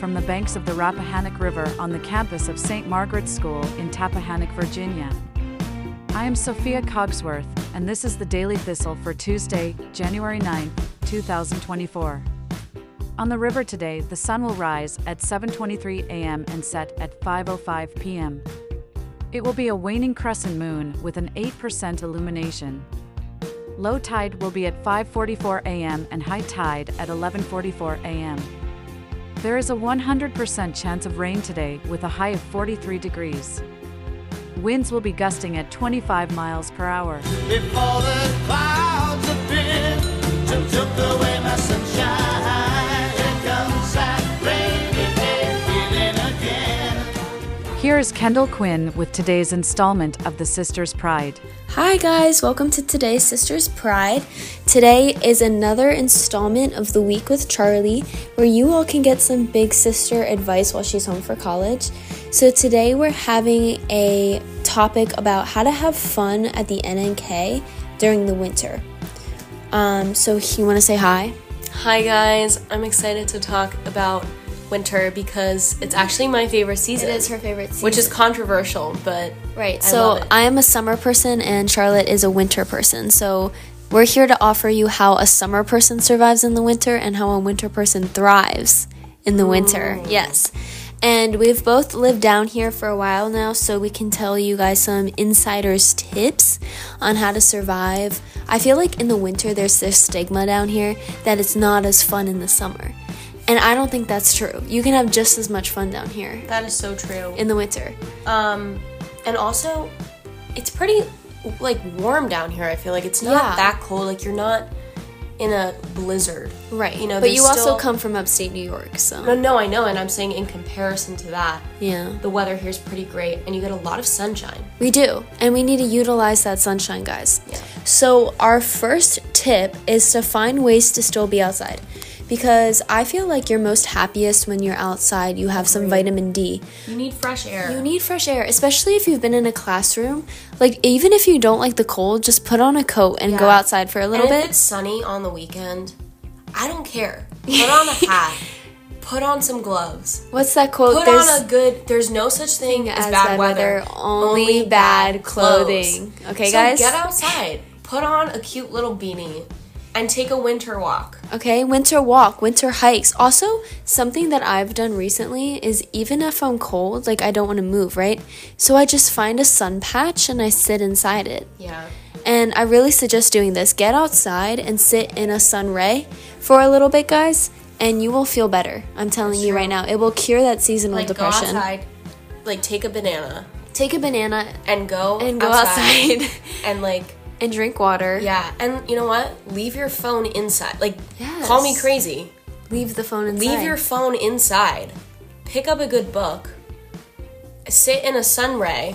from the banks of the Rappahannock River on the campus of St. Margaret's School in Tappahannock, Virginia. I am Sophia Cogsworth, and this is the Daily Thistle for Tuesday, January 9th, 2024. On the river today, the sun will rise at 7:23 a.m. and set at 5:05 p.m. It will be a waning crescent moon with an 8% illumination. Low tide will be at 5:44 a.m. and high tide at 11:44 a.m. There is a 100% chance of rain today with a high of 43 degrees. Winds will be gusting at 25 miles per hour. Before the clouds appeared, took, took away my sunshine. Here comes that rainy day feeling again. Here is Kendall Quinn with today's installment of The Sisters Pride. Hi, guys, welcome to today's Sisters Pride. Today is another installment of The Week with Charlie, where you all can get some big sister advice while she's home for college. So, today we're having a topic about how to have fun at the NNK during the winter. Um, so, you want to say hi? Hi guys, I'm excited to talk about winter because it's actually my favorite season. It is her favorite season. which is controversial, but Right. I so love it. I am a summer person and Charlotte is a winter person. So we're here to offer you how a summer person survives in the winter and how a winter person thrives in the winter. Yes. And we've both lived down here for a while now, so we can tell you guys some insiders' tips on how to survive. I feel like in the winter there's this stigma down here that it's not as fun in the summer. And I don't think that's true. You can have just as much fun down here that is so true. in the winter. Um, and also, it's pretty like warm down here. I feel like it's not Yeah. that cold. Like you're not in a blizzard, Right. You know, but you also come from upstate New York, so No, no, I know, and I'm saying in comparison to that, yeah. the weather here is pretty great, and you get a lot of sunshine. We do, and we need to utilize that sunshine, guys. Yeah. So, our first tip is to find ways to still be outside. Because I feel like you're most happiest when you're outside, you have some vitamin D. You need fresh air. You need fresh air, especially if you've been in a classroom. Like, even if you don't like the cold, just put on a coat and go outside for a little and if bit. it's sunny on the weekend, I don't care. Put on a hat. Put on some gloves. What's that quote? Put There's on a good. There's no such thing as, bad, weather. only bad clothing. clothes. Okay, so guys? Get outside. Put on a cute little beanie, and take a winter walk. Okay, winter walk, winter hikes. Also, something that I've done recently is even if I'm cold, like I don't want to move, right? So I just find a sun patch and I sit inside it. Yeah. And I really suggest doing this. Get outside and sit in a sun ray for a little bit, guys, and you will feel better. I'm telling you right now. It will cure that seasonal Like depression. go outside. Like take a banana Take a banana and go and go outside, outside and like and drink water. yeah. And you know what? Leave your phone inside. Like Yes. call me crazy. Leave the phone inside. Leave your phone inside. Pick up a good book. Sit in a sun ray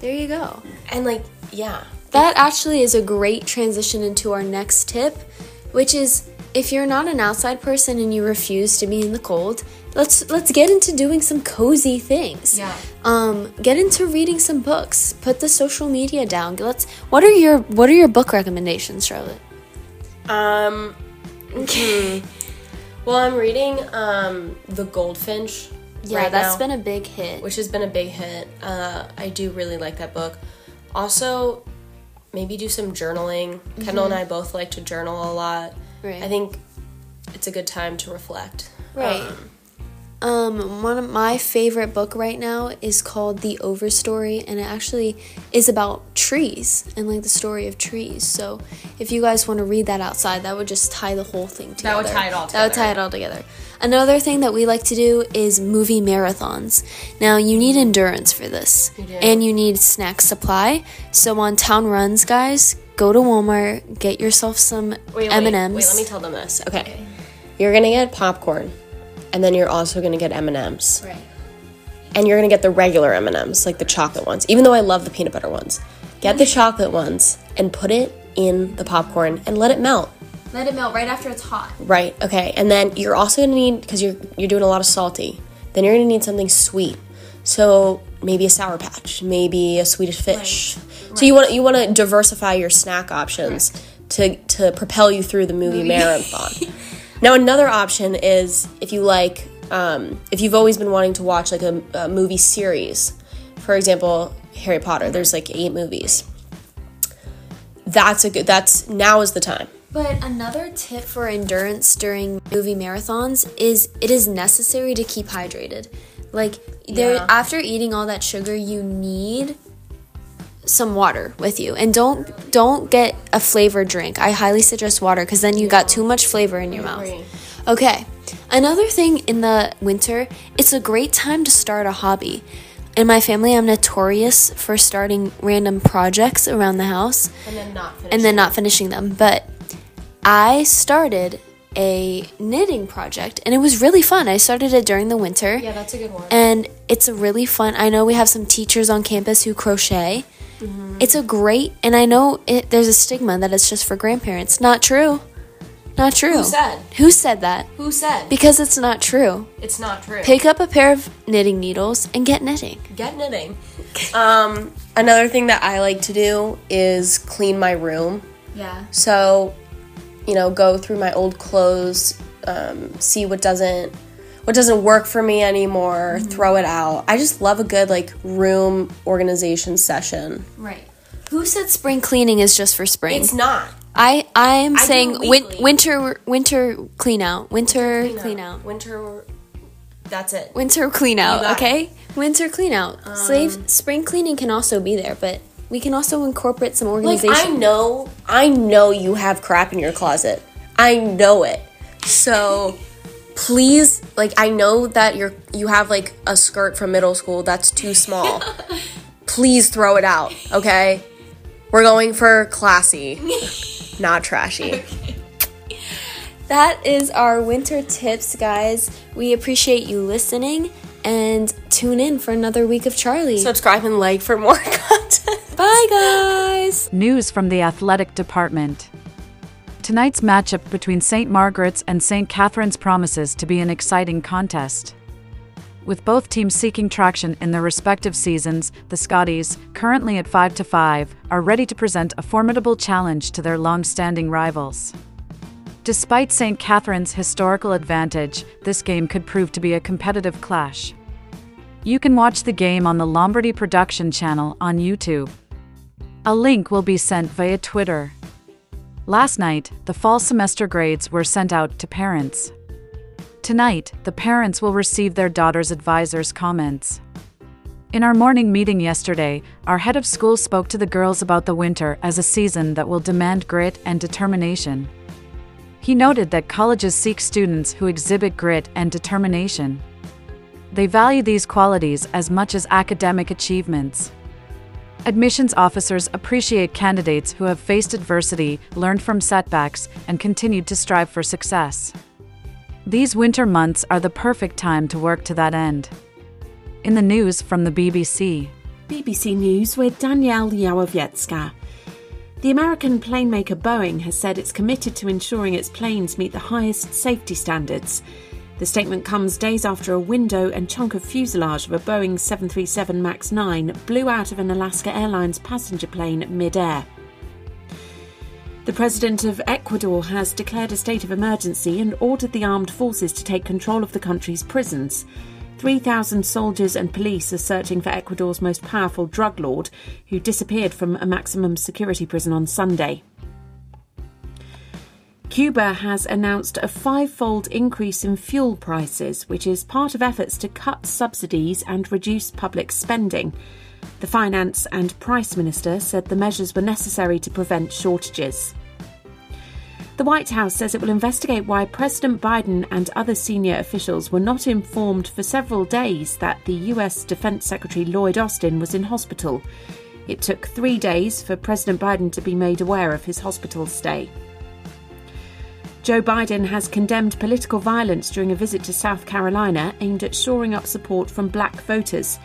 There you go. and like yeah. That actually is a great transition into our next tip, which is if you're not an outside person and you refuse to be in the cold, let's let's get into doing some cozy things. Yeah. Um, get into reading some books. Put the social media down. Let's. What are your What are your book recommendations, Charlotte? Um. hmm. Well, I'm reading um The Goldfinch. Yeah, right that's now, been a big hit. which has been a big hit. Uh, I do really like that book. Also, maybe do some journaling. Kendall and I both like to journal a lot. Right. I think it's a good time to reflect. Right. Um, Um, one of my favorite book right now is called The Overstory, and it actually is about trees and like the story of trees. So, if you guys want to read that outside, that would just tie the whole thing together. That would tie it all together. That would tie it all together. Another thing that we like to do is movie marathons. Now, you need endurance for this, You do. and you need snack supply. So, on town runs, guys, go to Walmart, get yourself some M and M's. Wait, let me tell them this. Okay. You're gonna get popcorn, and then you're also gonna get M and M's. Right. and you're gonna get the regular M&Ms, like the chocolate ones. Even though I love the peanut butter ones, get the chocolate ones and put it in the popcorn and let it melt. Let it melt right after it's hot. Right. Okay. And then you're also gonna need because you're you're doing a lot of salty. Then you're gonna need something sweet. So maybe a sour patch, maybe a Swedish fish. So you want you want to diversify your snack options to to propel you through the movie marathon. now another option is if you like um, if you've always been wanting to watch like a, a movie series, for example, Harry Potter, there's like eight movies. That's a good. That's now is the time. But another tip for endurance during movie marathons is it is necessary to keep hydrated. Like there Yeah. after eating all that sugar, you need some water with you. And don't don't get a flavored drink. I highly suggest water cuz then you got too much flavor in your mouth. Okay. Another thing in the winter, it's a great time to start a hobby. In my family, I'm notorious for starting random projects around the house And then not finish. and then not finishing them. But I started a knitting project and it was really fun. I started it during the winter. yeah, that's a good one. And it's a really fun. I know we have some teachers on campus who crochet. Mm-hmm. It's a great, and I know it, there's a stigma that it's just for grandparents. Not true. Not true. Who said? Who said that? Who said? Because it's not true. it's not true. Pick up a pair of knitting needles and get knitting. Get knitting. um, another thing that I like to do is clean my room. Yeah. So, you know, go through my old clothes, um, see what doesn't what doesn't work for me anymore, throw it out. I just love a good like room organization session. Right. Who said spring cleaning is just for spring? It's not. I I am I saying win- winter winter clean out. Winter clean out. Winter. That's it. Winter clean out, Um, okay? Winter clean out. Slave spring cleaning can also be there, but we can also incorporate some organization. Like. I know, I know you have crap in your closet. I know it. So please, like I know that you're you have like a skirt from middle school that's too small. please throw it out, okay? We're going for classy, not trashy. that is our winter tips, guys. We appreciate you listening and tune in for another week of Charlie. Subscribe and like for more content. Bye guys. News from the athletic department. Tonight's matchup between St. Margaret's and St. Catherine's promises to be an exciting contest. With both teams seeking traction in their respective seasons, the Scotties, currently at 5 to 5, are ready to present a formidable challenge to their long-standing rivals. Despite St. Catherine's historical advantage, this game could prove to be a competitive clash. You can watch the game on the Lombardy Production channel on YouTube. A link will be sent via Twitter. Last night, the fall semester grades were sent out to parents. Tonight, the parents will receive their daughter's advisor's comments. In our morning meeting yesterday, our head of school spoke to the girls about the winter as a season that will demand grit and determination. He noted that colleges seek students who exhibit grit and determination. They value these qualities as much as academic achievements. Admissions officers appreciate candidates who have faced adversity, learned from setbacks, and continued to strive for success. These winter months are the perfect time to work to that end. In the news from the BBC, BBC News with Danielle Yawowiecka. The American plane maker Boeing has said it's committed to ensuring its planes meet the highest safety standards. The statement comes days after a window and chunk of fuselage of a Boeing 737 MAX 9 blew out of an Alaska Airlines passenger plane mid-air. The president of Ecuador has declared a state of emergency and ordered the armed forces to take control of the country's prisons. 3,000 soldiers and police are searching for Ecuador's most powerful drug lord, who disappeared from a maximum security prison on Sunday. Cuba has announced a five fold increase in fuel prices, which is part of efforts to cut subsidies and reduce public spending. The finance and price minister said the measures were necessary to prevent shortages. The White House says it will investigate why President Biden and other senior officials were not informed for several days that the US Defense Secretary Lloyd Austin was in hospital. It took three days for President Biden to be made aware of his hospital stay. Joe Biden has condemned political violence during a visit to South Carolina aimed at shoring up support from black voters.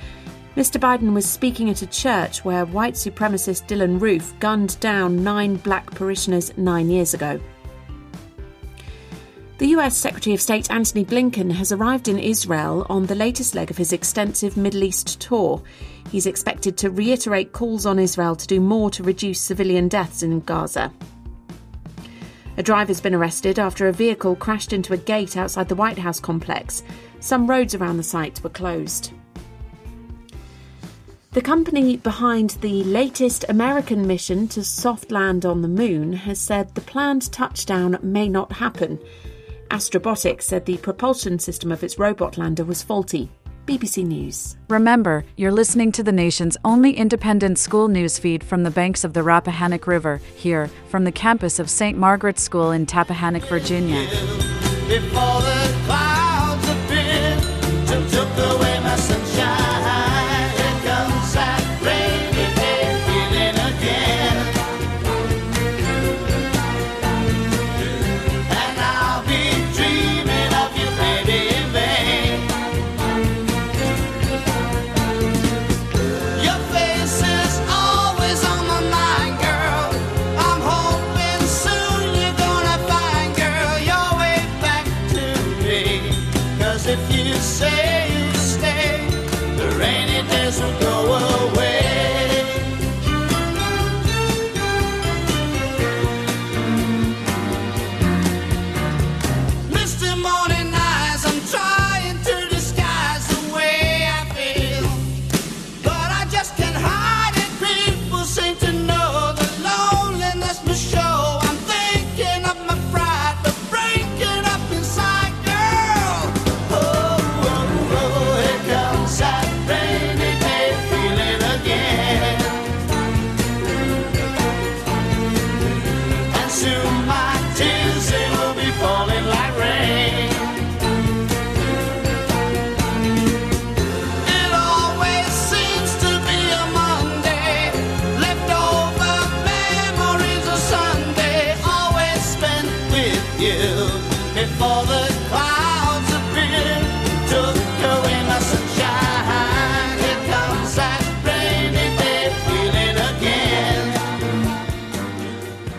Mr. Biden was speaking at a church where white supremacist Dylann Roof gunned down nine black parishioners nine years ago. The US Secretary of State Antony Blinken has arrived in Israel on the latest leg of his extensive Middle East tour. He's expected to reiterate calls on Israel to do more to reduce civilian deaths in Gaza. A driver's been arrested after a vehicle crashed into a gate outside the White House complex. Some roads around the site were closed. The company behind the latest American mission to soft land on the moon has said the planned touchdown may not happen. Astrobotics said the propulsion system of its robot lander was faulty. BBC News. Remember, you're listening to the nation's only independent school news feed from the banks of the Rappahannock River, here, from the campus of St. Margaret's School in Tappahannock, Virginia. Say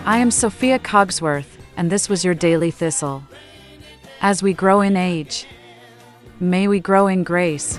I am Sophia Cogsworth, and this was your Daily Thistle. As we grow in age, may we grow in grace.